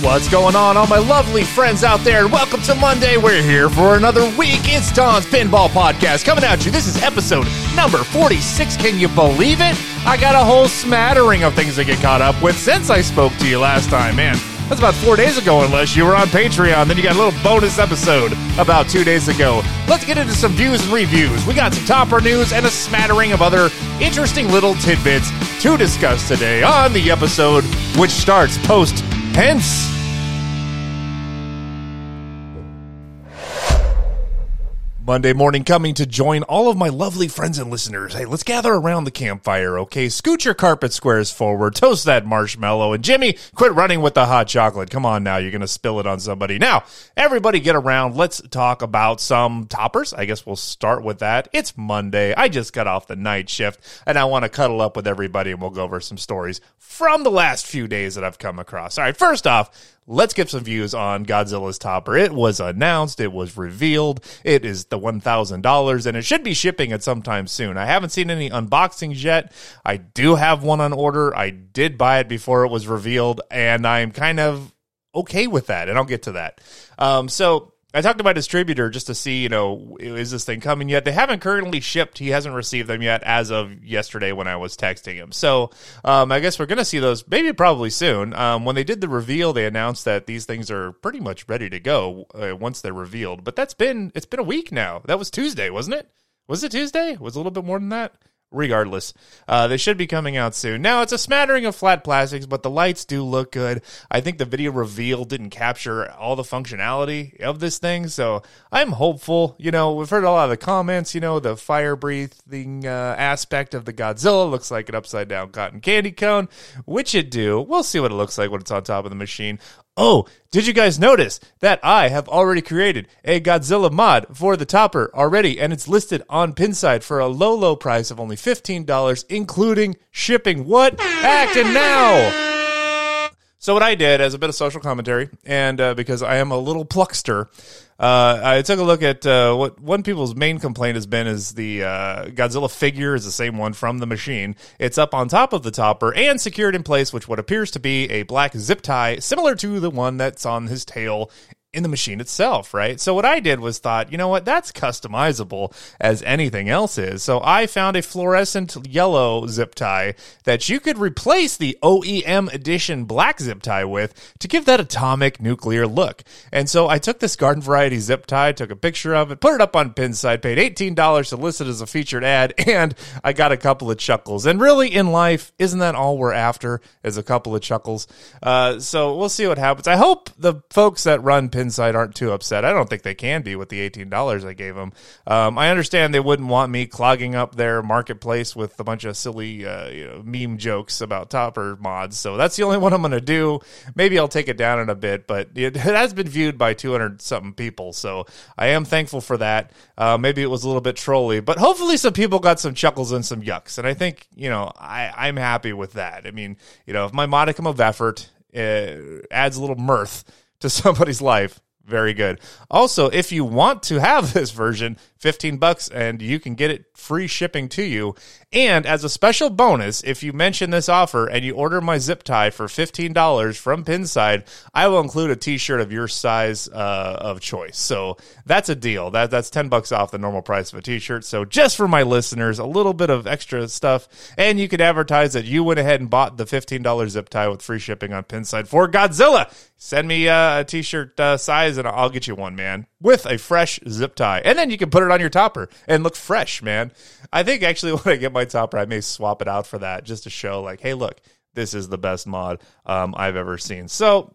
What's going on, all my lovely friends out there? And welcome to Monday. We're here for another week. It's Don's Pinball Podcast coming at you. This is episode number 46. Can you believe it? I got a whole smattering of things to get caught up with since I spoke to you last time. Man, that's about four days ago, unless you were on Patreon. Then you got a little bonus episode about two days ago. Let's get into some views and reviews. We got some topper news and a smattering of other interesting little tidbits to discuss today on the episode, which starts post Hence. Monday morning coming to join all of my lovely friends and listeners. Hey, let's gather around the campfire, okay? Scoot your carpet squares forward, toast that marshmallow, and Jimmy, quit running with the hot chocolate. Come on now, you're going to spill it on somebody. Now, everybody get around. Let's talk about some toppers. I guess we'll start with that. It's Monday. I just got off the night shift, and I want to cuddle up with everybody, and we'll go over some stories from the last few days that I've come across. All right, first off, let's get some views on Godzilla's topper. It was announced, it was revealed, it is the $1,000, and it should be shipping at some time soon. I haven't seen any unboxings yet. I do have one on order. I did buy it before it was revealed, and I'm kind of okay with that, and I'll get to that. Um, so I talked to my distributor just to see, you know, is this thing coming yet? They haven't currently shipped. He hasn't received them yet as of yesterday when I was texting him. So um, I guess we're going to see those maybe probably soon. Um, when they did the reveal, they announced that these things are pretty much ready to go uh, once they're revealed. But that's been it's been a week now. That was Tuesday, wasn't it? Was it Tuesday? It Was a little bit more than that? Regardless uh, they should be coming out soon. Now it's a smattering of flat plastics but the lights do look good. I think the video reveal didn't capture all the functionality of this thing so i'm hopeful. You know we've heard a lot of the comments you know the fire breathing uh, aspect of the godzilla looks like an upside down cotton candy cone. Which it do. We'll see what it looks like when it's on top of the machine Oh, did you guys notice that I have already created a Godzilla mod for the topper already, and it's listed on Pinside for a low, low price of only $15, including shipping. What? Acting now! So what I did as a bit of social commentary, and uh, because I am a little pluckster, uh, I took a look at uh, what one people's main complaint has been is the uh, Godzilla figure is the same one from the machine. It's up on top of the topper and secured in place with what appears to be a black zip tie, similar to the one that's on his tail in the machine itself, right? So what I did was thought, you know what, that's customizable as anything else is. So I found a fluorescent yellow zip tie that you could replace the OEM edition black zip tie with to give that atomic nuclear look. And so I took this garden variety zip tie, took a picture of it, put it up on Pinside, paid $18 to list it as a featured ad, and I got a couple of chuckles. And really in life, isn't that all we're after is a couple of chuckles? Uh, so we'll see what happens. I hope the folks that run Pinside aren't too upset. I don't think they can be with the eighteen dollars I gave them. Um, I understand they wouldn't want me clogging up their marketplace with a bunch of silly uh, you know, meme jokes about topper mods. So that's the only one I'm going to do. Maybe I'll take it down in a bit, but it, has been viewed by two hundred something people. So I am thankful for that. Uh, maybe it was a little bit trolly, but hopefully some people got some chuckles and some yucks. And I think you know I, I'm happy with that. I mean, you know, if my modicum of effort uh, adds a little mirth to somebody's life. Very good. Also, if you want to have this version, 15 bucks and you can get it free shipping to you. And as a special bonus, if you mention this offer and you order my zip tie for $15 from Pinside, I will include a t-shirt of your size uh, of choice. So that's a deal. That that's 10 bucks off the normal price of a t-shirt. So just for my listeners, a little bit of extra stuff and you could advertise that you went ahead and bought the $15 zip tie with free shipping on Pinside for Godzilla. Send me uh, a t-shirt uh, size and I'll get you one, man, with a fresh zip tie. And then you can put it it on your topper and look fresh, man. I think actually when I get my topper, I may swap it out for that just to show like, hey, look, this is the best mod um, I've ever seen. So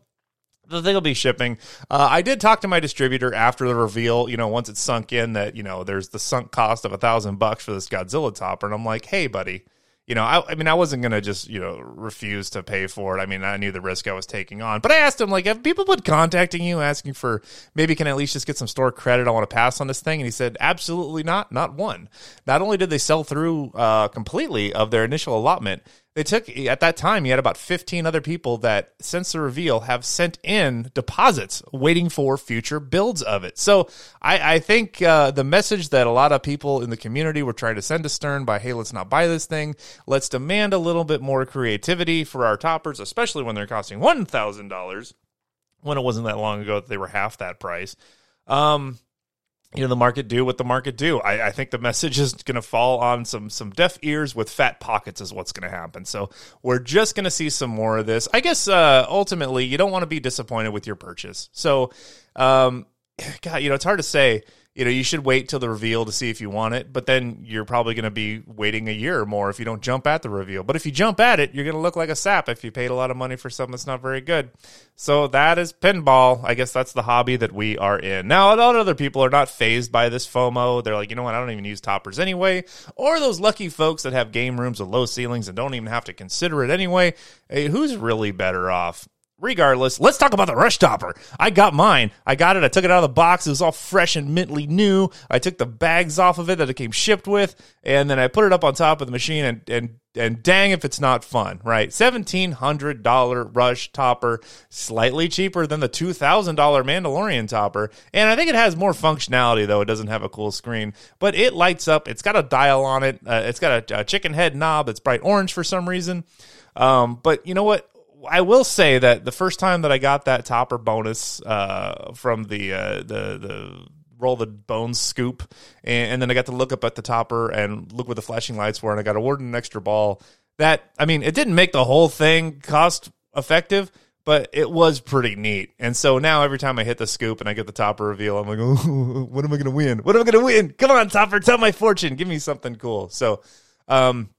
the thing will be shipping. Uh, I did talk to my distributor after the reveal. You know, once it's sunk in that you know there's the sunk cost of a thousand bucks for this Godzilla topper, and I'm like, hey, buddy, you know, I, I, mean, I wasn't gonna just you know refuse to pay for it. I mean, I knew the risk I was taking on, but I asked him like, have people been contacting you asking for maybe can I at least just get some store credit? I want to pass on this thing, and he said, absolutely not, not one. Not only did they sell through uh, completely of their initial allotment, they took at that time. You had about fifteen other people that, since the reveal, have sent in deposits, waiting for future builds of it. So I, I think uh, the message that a lot of people in the community were trying to send to Stern by, "Hey, let's not buy this thing. Let's demand a little bit more creativity for our toppers, especially when they're costing one thousand dollars." when it wasn't that long ago that they were half that price. Um, you know the market do what the market do. I, I think the message is going to fall on some some deaf ears with fat pockets is what's going to happen. So we're just going to see some more of this. I guess uh, ultimately you don't want to be disappointed with your purchase. So, um, God, you know it's hard to say you know, you should wait till the reveal to see if you want it, but then you're probably going to be waiting a year or more if you don't jump at the reveal. But if you jump at it, you're going to look like a sap if you paid a lot of money for something that's not very good. So that is pinball. I guess that's the hobby that we are in. Now, a lot of other people are not phased by this FOMO. They're like, you know what, I don't even use toppers anyway. Or those lucky folks that have game rooms with low ceilings and don't even have to consider it anyway. Hey, who's really better off? Regardless, let's talk about the Rush Topper. I got mine. I got it. I took it out of the box. It was all fresh and mintly new. I took the bags off of it that it came shipped with, and then I put it up on top of the machine. And and and dang, if it's not fun, right? Seventeen hundred dollar Rush Topper, slightly cheaper than the two thousand dollar Mandalorian Topper, and I think it has more functionality though. It doesn't have a cool screen, but it lights up. It's got a dial on it. Uh, it's got a, a chicken head knob that's bright orange for some reason. Um, but you know what? I will say that the first time that I got that topper bonus uh, from the uh, the the roll the bones scoop, and, and, then I got to look up at the topper and look where the flashing lights were, and I got awarded an extra ball. That I mean, it didn't make the whole thing cost effective, but it was pretty neat. And so now every time I hit the scoop and I get the topper reveal, I'm like, what am I going to win? What am I going to win? Come on, topper, tell my fortune. Give me something cool. So, um,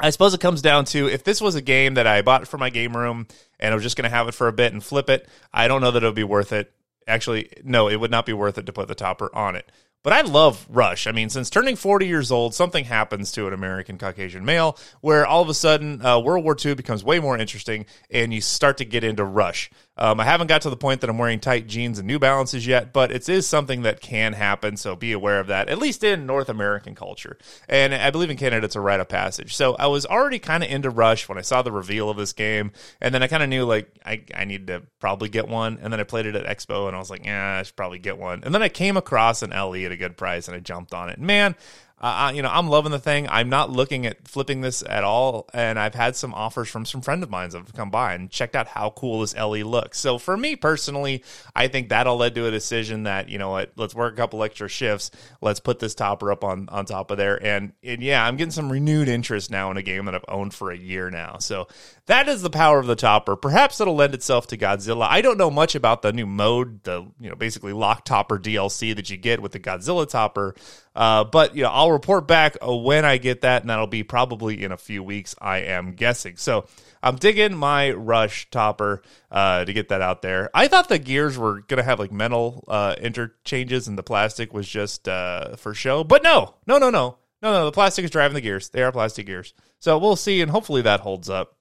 I suppose it comes down to if this was a game that I bought for my game room and I was just going to have it for a bit and flip it, I don't know that it would be worth it. Actually, no, it would not be worth it to put the topper on it. But I love Rush. I mean, since turning 40 years old, something happens to an American Caucasian male where all of a sudden uh, World War II becomes way more interesting and you start to get into Rush. Um, I haven't got to the point that I'm wearing tight jeans and New Balances yet, but it is something that can happen. So be aware of that, at least in North American culture. And I believe in Canada, it's a rite of passage. So I was already kind of into Rush when I saw the reveal of this game. And then I kind of knew like I, I need to probably get one. And then I played it at Expo and I was like, yeah, I should probably get one. And then I came across an LE at a good price and I jumped on it. Man, uh, you know, I'm loving the thing. I'm not looking at flipping this at all. And I've had some offers from some friend of mine that have come by and checked out how cool this LE looks. So for me personally, I think that all led to a decision that, you know what, let's work a couple extra shifts. Let's put this topper up on, on top of there. And, and yeah, I'm getting some renewed interest now in a game that I've owned for a year now. So that is the power of the topper. Perhaps it'll lend itself to Godzilla. I don't know much about the new mode, the, you know, basically lock topper DLC that you get with the Godzilla topper. Uh, but you know, I'll report back uh, when I get that, and that'll be probably in a few weeks. I am guessing. So I'm digging my Rush topper uh, to get that out there. I thought the gears were gonna have like metal uh, interchanges, and the plastic was just uh, for show. But no, no, no, no, no, no. The plastic is driving the gears. They are plastic gears. So we'll see, and hopefully that holds up.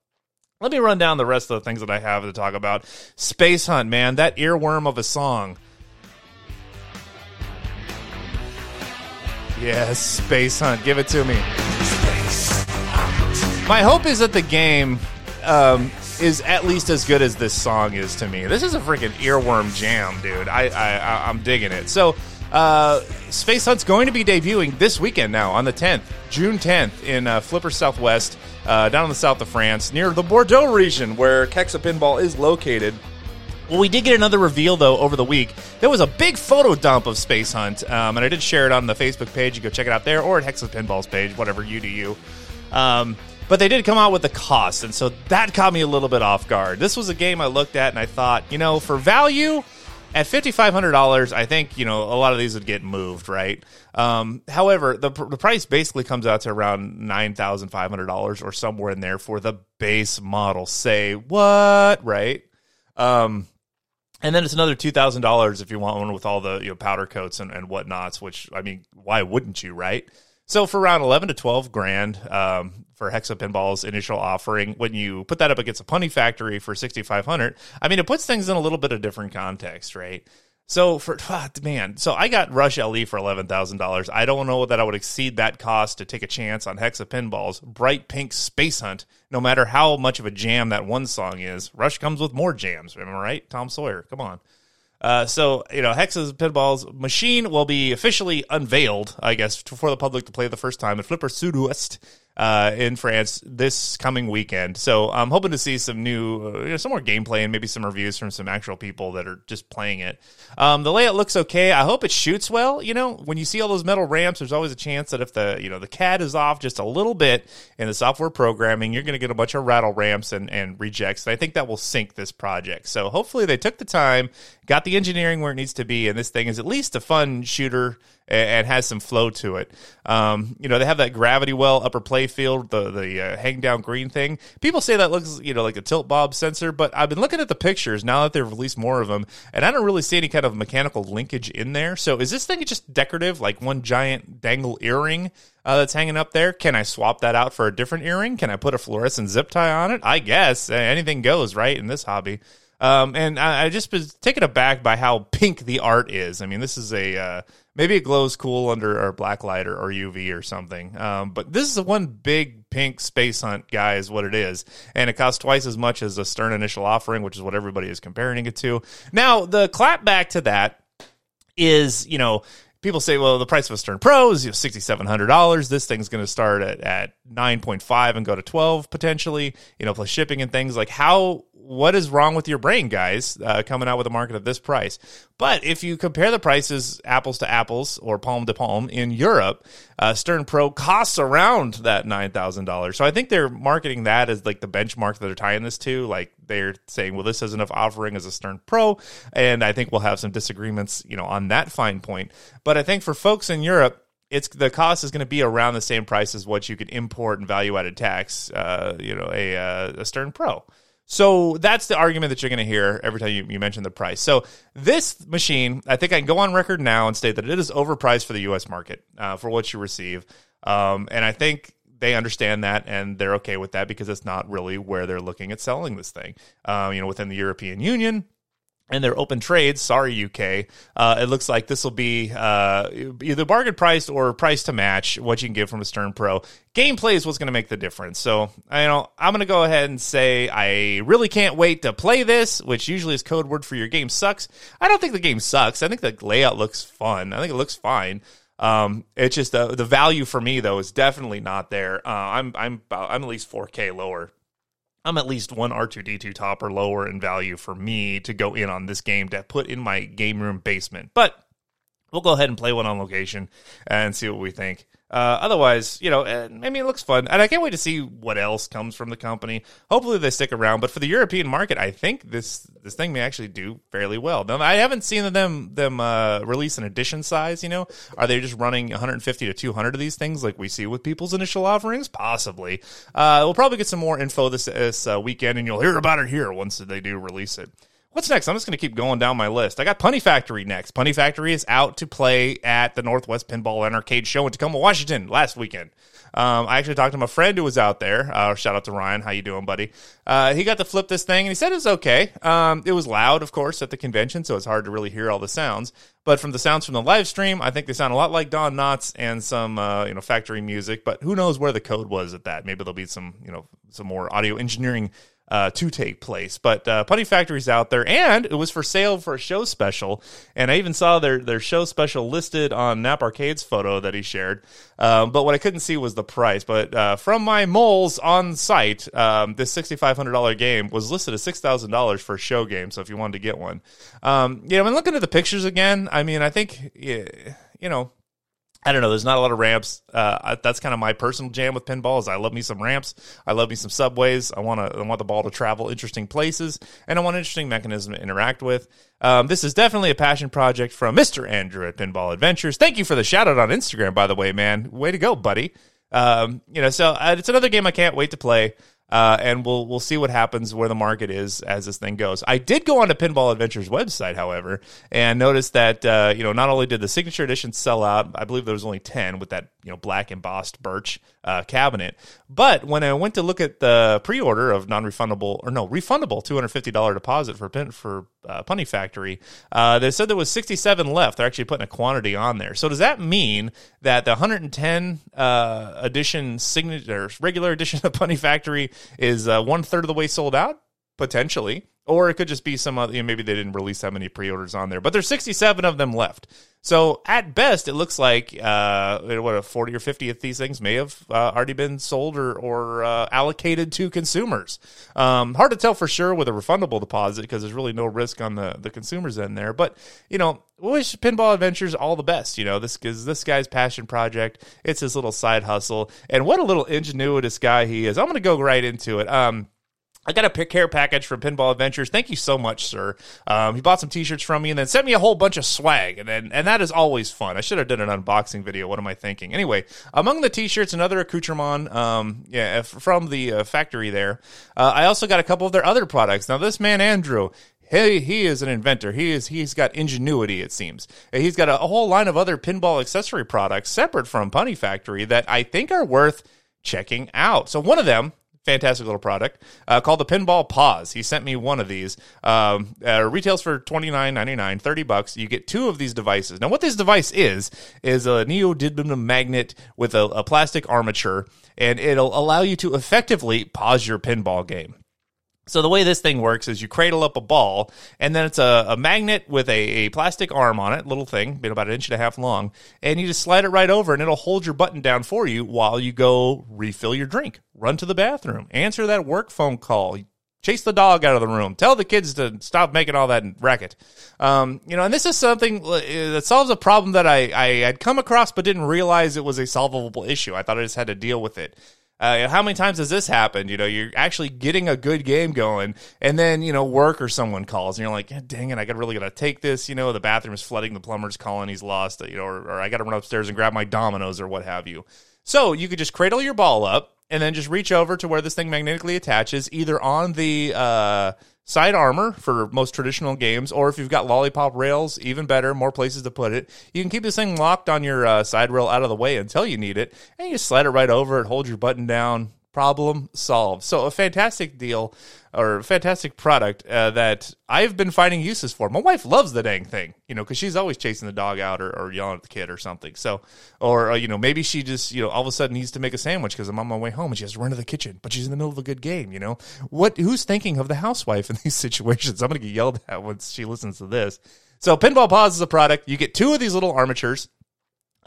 Let me run down the rest of the things that I have to talk about. Space Hunt, man, that earworm of a song. Yes, Space Hunt. Give it to me. My hope is that the game um, is at least as good as this song is to me. This is a freaking earworm jam, dude. I, I, I'm digging it. So, uh, Space Hunt's going to be debuting this weekend now on the 10th, June 10th, in uh, Flipper Southwest, uh, down in the south of France, near the Bordeaux region, where Hexa Pinball is located. Well, we did get another reveal though over the week. There was a big photo dump of Space Hunt, um, and I did share it on the Facebook page. You go check it out there, or at Hexa Pinball's page, whatever you do you. Um, but they did come out with the cost, and so that caught me a little bit off guard. This was a game I looked at and I thought, you know, for value at fifty five hundred dollars, I think you know a lot of these would get moved, right? Um, however, the the price basically comes out to around nine thousand five hundred dollars or somewhere in there for the base model. Say what, right? Um, and then it's another two thousand dollars if you want one with all the you know powder coats and, and whatnots. Which I mean, why wouldn't you, right? So for around eleven to twelve grand um, for Hexa Pinball's initial offering, when you put that up against a Punny Factory for sixty five hundred, I mean, it puts things in a little bit of different context, right? So for ah, man, so I got Rush LE for eleven thousand dollars. I don't know that I would exceed that cost to take a chance on Hexa Pinball's bright pink Space Hunt. No matter how much of a jam that one song is, Rush comes with more jams. Am I right? Tom Sawyer, come on. Uh, so you know, Hexa's Pinball's machine will be officially unveiled, I guess, for the public to play the first time at Flipper Südwest uh, in France this coming weekend. So I'm hoping to see some new, uh, you know, some more gameplay and maybe some reviews from some actual people that are just playing it. Um, the layout looks okay. I hope it shoots well. You know, when you see all those metal ramps, there's always a chance that if the you know the CAD is off just a little bit in the software programming, you're going to get a bunch of rattle ramps and, and rejects. And I think that will sink this project. So hopefully they took the time, got the engineering where it needs to be, and this thing is at least a fun shooter and, has some flow to it. Um, you know, they have that gravity well upper playfield, the the uh, hang down green thing. People say that looks, you know, like a tilt bob sensor, but I've been looking at the pictures now that they've released more of them, and I don't really see any kind of mechanical linkage in there. So is this thing just decorative, like one giant dangle earring? Uh, that's hanging up there. Can I swap that out for a different earring? Can I put a fluorescent zip tie on it? I guess anything goes, right, in this hobby. Um, and I, I, just was taken aback by how pink the art is. I mean, this is a uh, maybe it glows cool under or black light or, or UV or something. Um, but this is a one big pink space hunt guy is what it is, and it costs twice as much as a Stern initial offering, which is what everybody is comparing it to. Now the clapback to that is you know people say, well, the price of a Stern Pro is you know, $6,700. This thing's going to start at, at 9.5 and go to 12 potentially, you know, plus shipping and things like how, what is wrong with your brain, guys, uh, coming out with a market at this price? But if you compare the prices apples to apples or palm to palm in Europe, uh, Stern Pro costs around that $9,000. So I think they're marketing that as like the benchmark that they're tying this to. Like they're saying, well, this has enough offering as a Stern Pro. And I think we'll have some disagreements, you know, on that fine point. But I think for folks in Europe, it's the cost is going to be around the same price as what you could import and value added tax, uh, you know, a, uh, a Stern Pro. So that's the argument that you're going to hear every time you, you mention the price. So this machine, I think I can go on record now and state that it is overpriced for the U.S. market uh, for what you receive, um, and I think they understand that and they're okay with that because it's not really where they're looking at selling this thing. Um, you know, within the European Union, and their open trades, sorry UK, uh, it looks like this will be uh, either bargain priced or price to match what you can get from a Stern Pro. Gameplay is what's going to make the difference. So I you know I'm going to go ahead and say I really can't wait to play this, which usually is code word for your game sucks. I don't think the game sucks. I think the layout looks fun. I think it looks fine. Um, it's just the the value for me though is definitely not there. Uh, I'm I'm I'm at least 4K lower I'm at least one R2D2 top or lower in value for me to go in on this game to put in my game room basement. But we'll go ahead and play one on location and see what we think. Uh, otherwise, you know, I mean, it looks fun, and I can't wait to see what else comes from the company. Hopefully, they stick around. But for the European market, I think this this thing may actually do fairly well. Now, I haven't seen them them uh, release an edition size. You know, are they just running 150 to 200 of these things like we see with people's initial offerings? Possibly. Uh, we'll probably get some more info this this uh, weekend, and you'll hear about it here once they do release it. What's next? I'm just going to keep going down my list. I got Punny Factory next. Punny Factory is out to play at the Northwest Pinball and Arcade Show in Tacoma, Washington last weekend. Um, I actually talked to my friend who was out there. Uh, shout out to Ryan. How you doing, buddy? Uh, he got to flip this thing and he said it was okay. Um, it was loud, of course, at the convention, so it's hard to really hear all the sounds. But from the sounds from the live stream, I think they sound a lot like Don Knotts and some uh, you know factory music. But who knows where the code was at that? Maybe there'll be some you know some more audio engineering uh, to take place. But uh, Punny Factory's out there, and it was for sale for a show special. And I even saw their their show special listed on Knapp Arcade's photo that he shared. Um, but what I couldn't see was the price. But uh, from my moles on site, um, this sixty five hundred dollar game was listed at six thousand dollars for a show game. So if you wanted to get one, um, you know, I'm looking at the pictures again. I mean, I think you know I don't know. There's not a lot of ramps. Uh, that's kind of my personal jam with pinball. Is I love me some ramps. I love me some subways. I want to. I want the ball to travel interesting places, and I want an interesting mechanism to interact with. Um, this is definitely a passion project from Mister Andrew at Pinball Adventures. Thank you for the shout out on Instagram, by the way, man. Way to go, buddy. Um, you know, so uh, it's another game I can't wait to play. Uh, and we'll we'll see what happens where the market is as this thing goes. I did go on to Pinball Adventures website, however, and noticed that uh, you know not only did the signature edition sell out, I believe there was only ten with that you know black embossed birch uh, cabinet, but when I went to look at the pre-order of non-refundable or no refundable two hundred fifty dollar deposit for pin, for uh, Punny Factory, uh, they said there was sixty seven left. They're actually putting a quantity on there. So does that mean that the one hundred and ten uh, edition signature regular edition of Punny Factory is uh, one third of the way sold out? Potentially. Or it could just be some other, you know, maybe they didn't release that many pre-orders on there, but there's 67 of them left. So at best, it looks like uh, what a 40 or 50 of these things may have uh, already been sold or, or uh, allocated to consumers. Um, hard to tell for sure with a refundable deposit because there's really no risk on the the consumers end there. But you know, wish Pinball Adventures all the best. You know, this is this guy's passion project. It's his little side hustle, and what a little ingenuitous guy he is. I'm going to go right into it. Um, I got a care package from Pinball Adventures. Thank you so much, sir. Um, he bought some T-shirts from me and then sent me a whole bunch of swag, and then and that is always fun. I should have done an unboxing video. What am I thinking? Anyway, among the T-shirts and other accoutrement, um, yeah, from the uh, factory there, uh, I also got a couple of their other products. Now, this man Andrew, he he is an inventor. He is he's got ingenuity. It seems he's got a, a whole line of other pinball accessory products separate from Punny Factory that I think are worth checking out. So one of them fantastic little product uh, called the Pinball Pause. He sent me one of these. Um, uh, retails for twenty nine ninety nine, thirty bucks. You get two of these devices. Now, what this device is is a neodymium magnet with a, a plastic armature, and it'll allow you to effectively pause your pinball game. So the way this thing works is you cradle up a ball, and then it's a, a magnet with a, a, plastic arm on it, little thing, about an inch and a half long, and you just slide it right over, and it'll hold your button down for you while you go refill your drink, run to the bathroom, answer that work phone call, chase the dog out of the room, tell the kids to stop making all that racket. Um, you know, and this is something uh, that solves a problem that I, I had come across but didn't realize it was a solvable issue. I thought I just had to deal with it. Uh, how many times has this happened? You know, you're actually getting a good game going, and then you know work or someone calls, and you're like, "Dang it, I got really got to take this." You know, the bathroom is flooding, the plumber's calling, he's lost. You know, or, or I got to run upstairs and grab my dominoes or what have you. So you could just cradle your ball up and then just reach over to where this thing magnetically attaches, either on the uh, side armor for most traditional games, or if you've got lollipop rails, even better, more places to put it. You can keep this thing locked on your uh, side rail out of the way until you need it, and you slide it right over it, hold your button down, problem solved. So a fantastic deal or fantastic product uh, that I've been finding uses for. My wife loves the dang thing, you know, because she's always chasing the dog out or, or, yelling at the kid or something. So, or uh, you know, maybe she just you know all of a sudden needs to make a sandwich because I'm on my way home and she has to run to the kitchen, but she's in the middle of a good game. You know, what? Who's thinking of the housewife in these situations? I'm gonna get yelled at once she listens to this. So, Pinball Pause is a product. You get two of these little armatures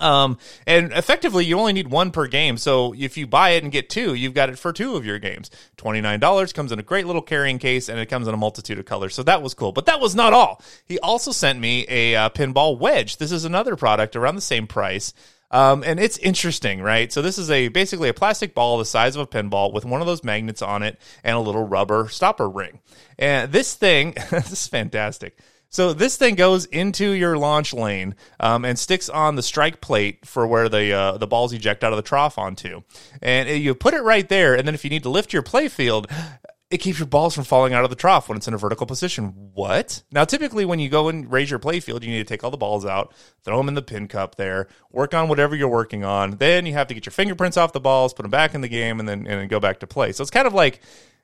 um, and effectively, you only need one per game. So if you buy it and get two, you've got it for two of your games. $29 comes in a great little carrying case and it comes in a multitude of colors. So that was cool. But that was not all. He also sent me a uh, pinball wedge. This is another product around the same price. Um, and it's interesting, right? So this is a basically a plastic ball the size of a pinball with one of those magnets on it and a little rubber stopper ring. And this thing, this is fantastic. So this thing goes into your launch lane um, and sticks on the strike plate for where the uh, the balls eject out of the trough onto, and you put it right there. And then if you need to lift your play field, it keeps your balls from falling out of the trough when it's in a vertical position. What? Now, typically, when you go and raise your play field, you need to take all the balls out, throw them in the pin cup there, work on whatever you're working on. Then you have to get your fingerprints off the balls, put them back in the game, and then and then go back to play. So it's kind of like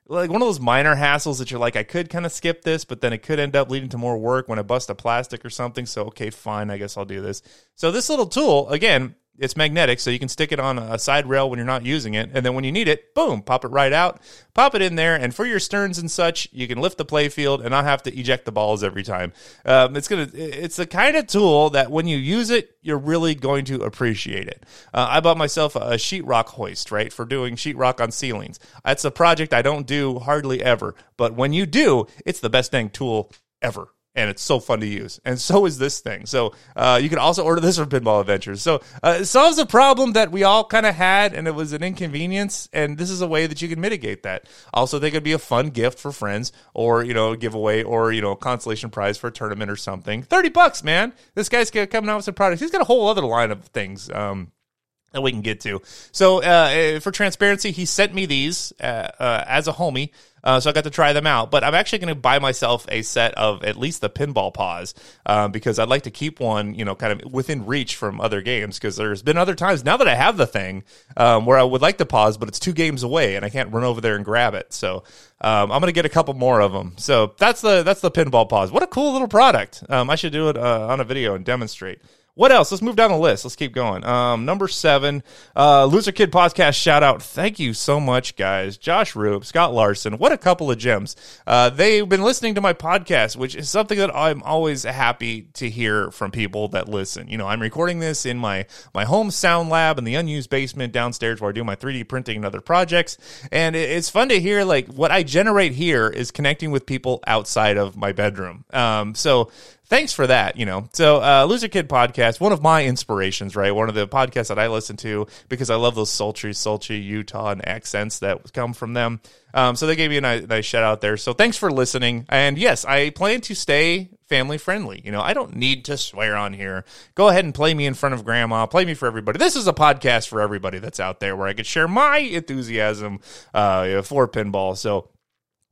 like one of those minor hassles that you're like, I could kind of skip this, but then it could end up leading to more work when I bust a plastic or something. So, okay, fine. I guess I'll do this. So, this little tool, again, it's magnetic, so you can stick it on a side rail when you're not using it, and then when you need it, boom, pop it right out, pop it in there, and for your sterns and such, you can lift the playfield and not have to eject the balls every time. Um, it's gonna, it's the kind of tool that when you use it, you're really going to appreciate it. Uh, I bought myself a sheetrock hoist, right, for doing sheetrock on ceilings. That's a project I don't do hardly ever, but when you do, it's the best dang tool ever and it's so fun to use. And so is this thing. So uh, you can also order this from Pinball Adventures. So uh, it solves a problem that we all kind of had, and it was an inconvenience. And this is a way that you can mitigate that. Also, they could be a fun gift for friends, or you know, a giveaway, or you know, consolation prize for a tournament or something. Thirty bucks, man. This guy's coming out with some products. He's got a whole other line of things. Um, that we can get to. So, uh, for transparency, he sent me these uh, uh, as a homie. Uh, so I got to try them out. But I'm actually going to buy myself a set of at least the pinball pause uh, because I'd like to keep one, you know, kind of within reach from other games. Because there's been other times now that I have the thing um, where I would like to pause, but it's two games away and I can't run over there and grab it. So um, I'm going to get a couple more of them. So that's the that's the pinball pause. What a cool little product. Um, I should do it uh, on a video and demonstrate. What else? Let's move down the list. Let's keep going. Um, number seven, uh, Loser Kid podcast shout out. Thank you so much, guys. Josh Roop, Scott Larson. What a couple of gems. Uh, they've been listening to my podcast, which is something that I'm always happy to hear from people that listen. You know, I'm recording this in my my home sound lab in the unused basement downstairs where I do my 3D printing and other projects, and it's fun to hear like what I generate here is connecting with people outside of my bedroom. Um, so thanks for that. You know, so uh, Loser Kid podcast, one of my inspirations, right? One of the podcasts that I listen to because I love those sultry, sultry Utah and accents that come from them. Um, so they gave me a nice, nice shout out there. So thanks for listening. And yes, I plan to stay family friendly. You know, I don't need to swear on here. Go ahead and play me in front of grandma. Play me for everybody. This is a podcast for everybody that's out there where I could share my enthusiasm uh, for pinball. So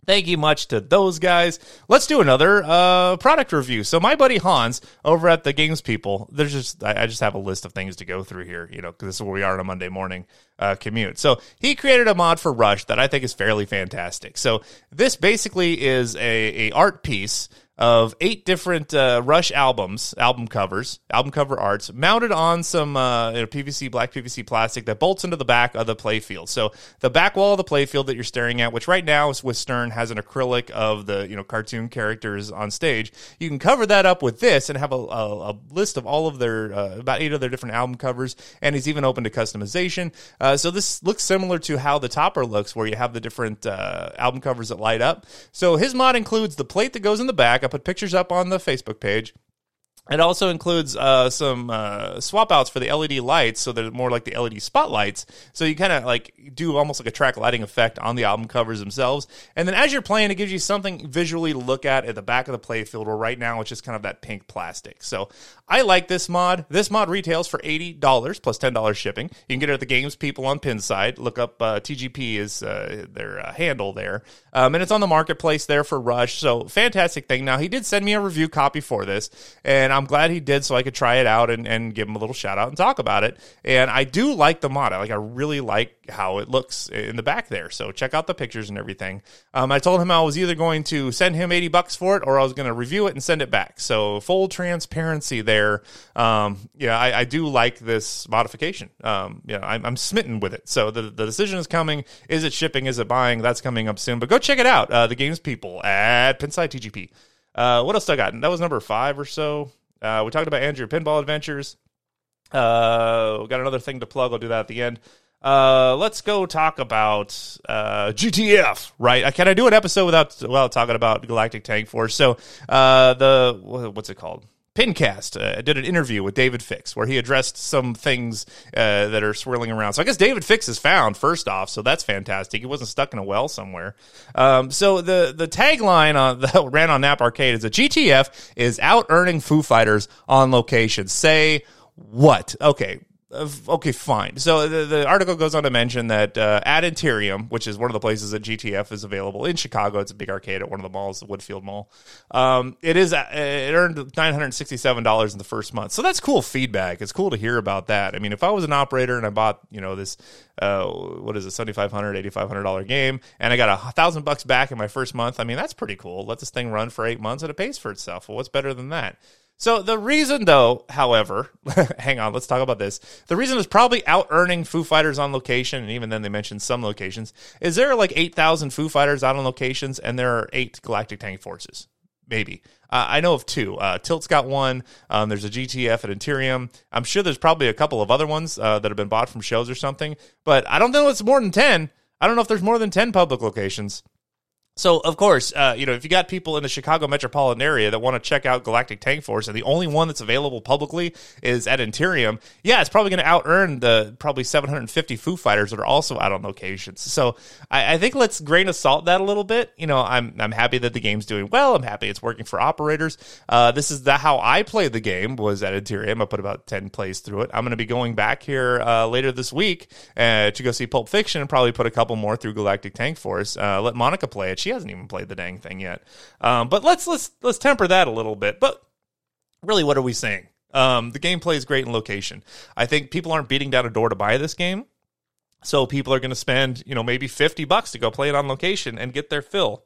Thank you much to those guys. Let's do another uh, product review. So my buddy Hans over at the Games People, there's just I, just have a list of things to go through here, you know, because this is where we are on a Monday morning uh, commute. So he created a mod for Rush that I think is fairly fantastic. So this basically is a, a art piece of eight different uh, Rush albums, album covers, album cover arts, mounted on some uh, you know, PVC, black PVC plastic that bolts into the back of the playfield. So the back wall of the playfield that you're staring at, which right now is with Stern has an acrylic of the you know cartoon characters on stage. You can cover that up with this and have a, a, a list of all of their uh, about eight of their different album covers, and he's even open to customization. Uh, so this looks similar to how the topper looks, where you have the different uh, album covers that light up. So his mod includes the plate that goes in the back I put pictures up on the Facebook page. It also includes uh, some uh, swap outs for the LED lights, so they're more like the LED spotlights. So you kind of like do almost like a track lighting effect on the album covers themselves. And then as you're playing, it gives you something visually to look at at the back of the playfield. Where right now it's just kind of that pink plastic. So I like this mod. This mod retails for eighty dollars plus ten dollars shipping. You can get it at the Games People on Pinside. Look up uh, TGP is uh, their uh, handle there, um, and it's on the marketplace there for Rush. So fantastic thing. Now he did send me a review copy for this, and I'm glad he did so I could try it out and, and give him a little shout out and talk about it. And I do like the mod. I like I really like how it looks in the back there. So check out the pictures and everything. Um, I told him I was either going to send him 80 bucks for it or I was going to review it and send it back. So full transparency there. Um, yeah, I, I, do like this modification. Um, yeah, I'm, I'm, smitten with it. So the, the decision is coming. Is it shipping? Is it buying? That's coming up soon. But go check it out. Uh, the games people at Pinside TGP. Uh, what else I got? That was number five or so. Uh, we talked about Andrew Pinball Adventures. Uh, we got another thing to plug. I'll do that at the end. Uh, let's go talk about uh, GTF. Right? Uh, can I do an episode without without talking about Galactic Tank Force? So uh, the what's it called? Pincast uh, did an interview with David Fix where he addressed some things uh, that are swirling around. So I guess David Fix is found first off, so that's fantastic. He wasn't stuck in a well somewhere. Um, so the the tagline on that ran on Knapp Arcade is that GTF is out earning Foo Fighters on location. Say what? Okay, okay, fine. So the, the, article goes on to mention that uh, at Interium, which is one of the places that GTF is available in Chicago, it's a big arcade at one of the malls, the Woodfield Mall. Um, it is uh, it earned nine hundred sixty seven dollars in the first month, so that's cool feedback. It's cool to hear about that. I mean, if I was an operator and I bought you know this uh, what is it seventy five hundred eighty five hundred dollar game and I got a thousand bucks back in my first month, I mean that's pretty cool. Let this thing run for eight months and it pays for itself. Well, what's better than that? So the reason, though, however, hang on, let's talk about this. The reason is probably out earning Foo Fighters on location, and even then they mentioned some locations. Is there like eight thousand Foo Fighters out on locations, and there are eight Galactic Tank Forces? Maybe. Uh, I know of two. Uh, Tilt's got one. Um, there's a GTF at Interium. I'm sure there's probably a couple of other ones uh, that have been bought from shows or something, but I don't know if it's more than ten. I don't know if there's more than ten public locations. So, of course, uh, you know, if you got people in the Chicago metropolitan area that want to check out Galactic Tank Force, and the only one that's available publicly is at Interium, yeah, it's probably going to out earn the probably 750 Foo Fighters that are also out on locations. So, I, I, think let's grain of salt that a little bit. You know, I'm I'm happy that the game's doing well. I'm happy it's working for operators. Uh, this is the how I played the game was at Interium. I put about 10 plays through it. I'm going to be going back here uh, later this week uh, to go see Pulp Fiction and probably put a couple more through Galactic Tank Force. Uh, let Monica play it she hasn't even played the dang thing yet. Um, but let's let's let's temper that a little bit. But really, what are we saying? Um, the gameplay is great in location. I think people aren't beating down a door to buy this game, so people are going to spend you know maybe fifty bucks to go play it on location and get their fill.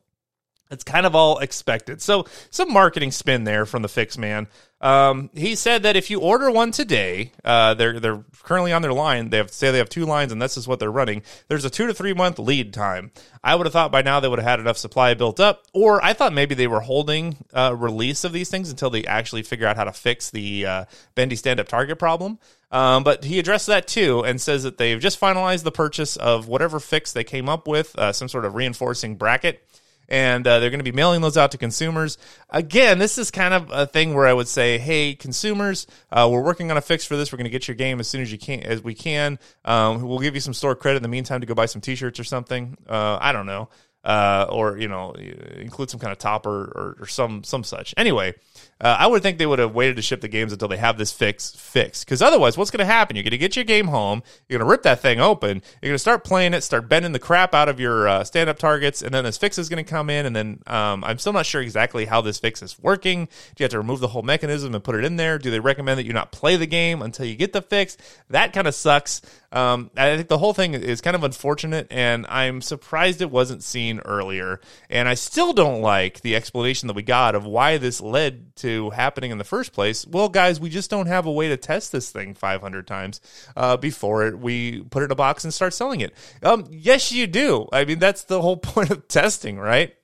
It's kind of all expected. So some marketing spin there from the fix man. Um, he said that if you order one today, uh, they're they're currently on their line. They have say they have two lines, and this is what they're running. There's a two to three month lead time. I would have thought by now they would have had enough supply built up, or I thought maybe they were holding uh, release of these things until they actually figure out how to fix the uh, bendy stand up target problem. Um, but he addressed that too and says that they've just finalized the purchase of whatever fix they came up with, uh, some sort of reinforcing bracket and uh, they're going to be mailing those out to consumers. Again, this is kind of a thing where I would say, hey, consumers, uh, we're working on a fix for this. We're going to get your game as soon as you can, as we can. Um, we'll give you some store credit in the meantime to go buy some T-shirts or something. Uh, I don't know uh, or you know include some kind of topper or, or some some such. Anyway, uh, I would think they would have waited to ship the games until they have this fix fixed. Because otherwise, what's going to happen? You're going to get your game home. You're going to rip that thing open. You're going to start playing it, start bending the crap out of your uh, stand up targets, and then this fix is going to come in. And then um, I'm still not sure exactly how this fix is working. Do you have to remove the whole mechanism and put it in there? Do they recommend that you not play the game until you get the fix? That kind of sucks. Um, I think the whole thing is kind of unfortunate, and I'm surprised it wasn't seen earlier. And I still don't like the explanation that we got of why this led to happening in the first place. Well, guys, we just don't have a way to test this thing 500 times uh, before it, we put it in a box and start selling it. Um, yes, you do. I mean, that's the whole point of testing, right?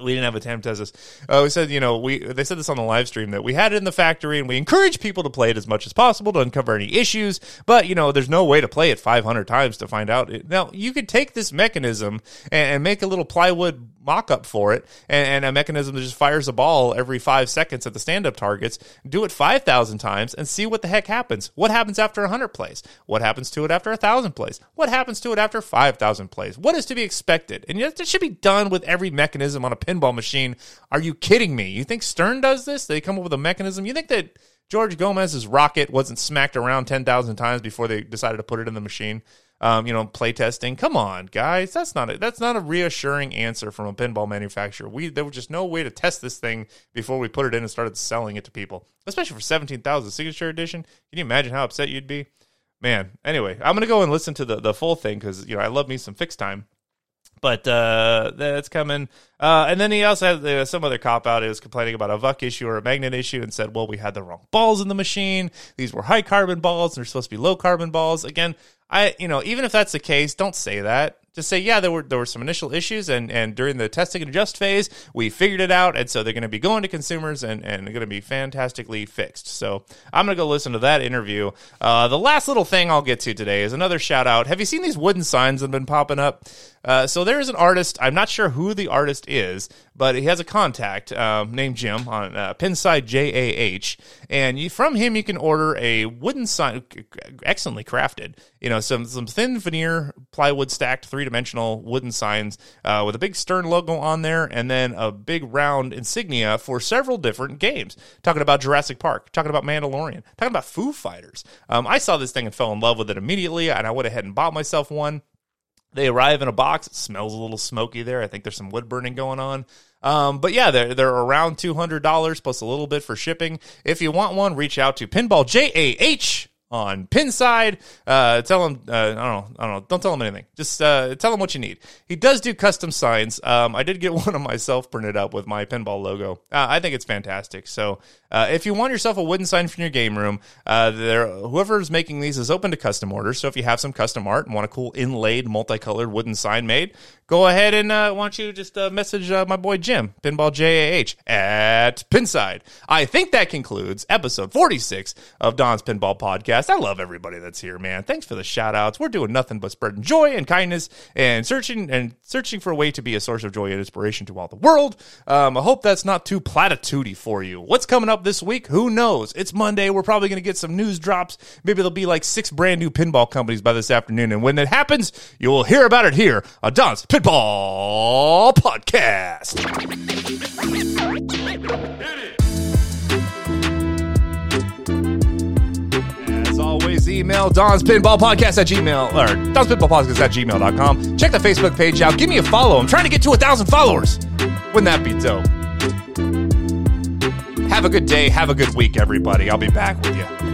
We didn't have a test this. Uh, we said, you know, we they said this on the live stream that we had it in the factory and we encourage people to play it as much as possible to uncover any issues. But you know, there's no way to play it 500 times to find out. Now you could take this mechanism and, and make a little plywood mock up for it and, and, a mechanism that just fires a ball every five seconds at the stand up targets. Do it 5,000 times and see what the heck happens. What happens after 100 plays? What happens to it after 1,000 plays? What happens to it after 5,000 plays? What is to be expected? And it should be done with every mechanism on a pinball machine. Are you kidding me? You think Stern does this? They come up with a mechanism? You think that. George Gomez's rocket wasn't smacked around 10,000 times before they decided to put it in the machine um, you know, playtesting. Come on, guys, that's not a, that's not a reassuring answer from a pinball manufacturer. We there was just no way to test this thing before we put it in and started selling it to people, especially for seventeen thousand signature edition. Can you imagine how upset you'd be? Man, anyway, I'm gonna go and listen to the the full thing because you know I love me some fix time but uh, that's coming. Uh, and then he also had uh, some other cop out. He was complaining about a VUK issue or a magnet issue and said, well, we had the wrong balls in the machine. These were high carbon balls and they're supposed to be low carbon balls. Again, I, you know, even if that's the case, don't say that. Just say, yeah, there were there were some initial issues, and and during the testing and adjust phase, we figured it out, and so they're going to be going to consumers and and going to be fantastically fixed. So I'm going to go listen to that interview. Uh, the last little thing I'll get to today is another shout out. Have you seen these wooden signs that have been popping up? Uh, so there is an artist. I'm not sure who the artist is, but he has a contact um, named Jim on uh, Pinside J A H, and you, from him you can order a wooden sign, excellently crafted. You know, some some thin veneer plywood stacked three dimensional wooden signs uh, with a big Stern logo on there, and then a big round insignia for several different games. Talking about Jurassic Park, talking about Mandalorian, talking about Foo Fighters. Um, I saw this thing and fell in love with it immediately, and I went ahead and bought myself one. They arrive in a box. It smells a little smoky there. I think there's some wood burning going on. Um, but yeah, they're they're around two hundred dollars plus a little bit for shipping. If you want one, reach out to Pinball J A H on Pinside. Uh, tell him, uh, I don't know, I don't know, don't tell him anything. Just uh, tell him what you need. He does do custom signs. Um, I did get one of myself printed up with my pinball logo. Uh, I think it's fantastic. So uh, if you want yourself a wooden sign from your game room, uh, there, whoever's making these is open to custom orders. So if you have some custom art and want a cool inlaid, multicolored wooden sign made, go ahead and uh, why don't you just uh, message uh, my boy Jim, Pinball JAH, at Pinside. I think that concludes episode 46 of Don's Pinball Podcast. I love everybody that's here, man. Thanks for the shout outs. We're doing nothing but spreading joy and kindness and searching and searching for a way to be a source of joy and inspiration to all the world. Um, I hope that's not too platitudey for you. What's coming up up this week? Who knows? It's Monday. We're probably going to get some news drops. Maybe there'll be like six brand new pinball companies by this afternoon. And when it happens, you will hear about it here on Don's Pinball Podcast. As always, email Don's Pinball Podcast at Gmail or Don's Pinball Podcast at gmail.com. Check the Facebook page out. Give me a follow. I'm trying to get to a thousand followers. Wouldn't that be dope? Have a good day. Have a good week, everybody. I'll be back with you.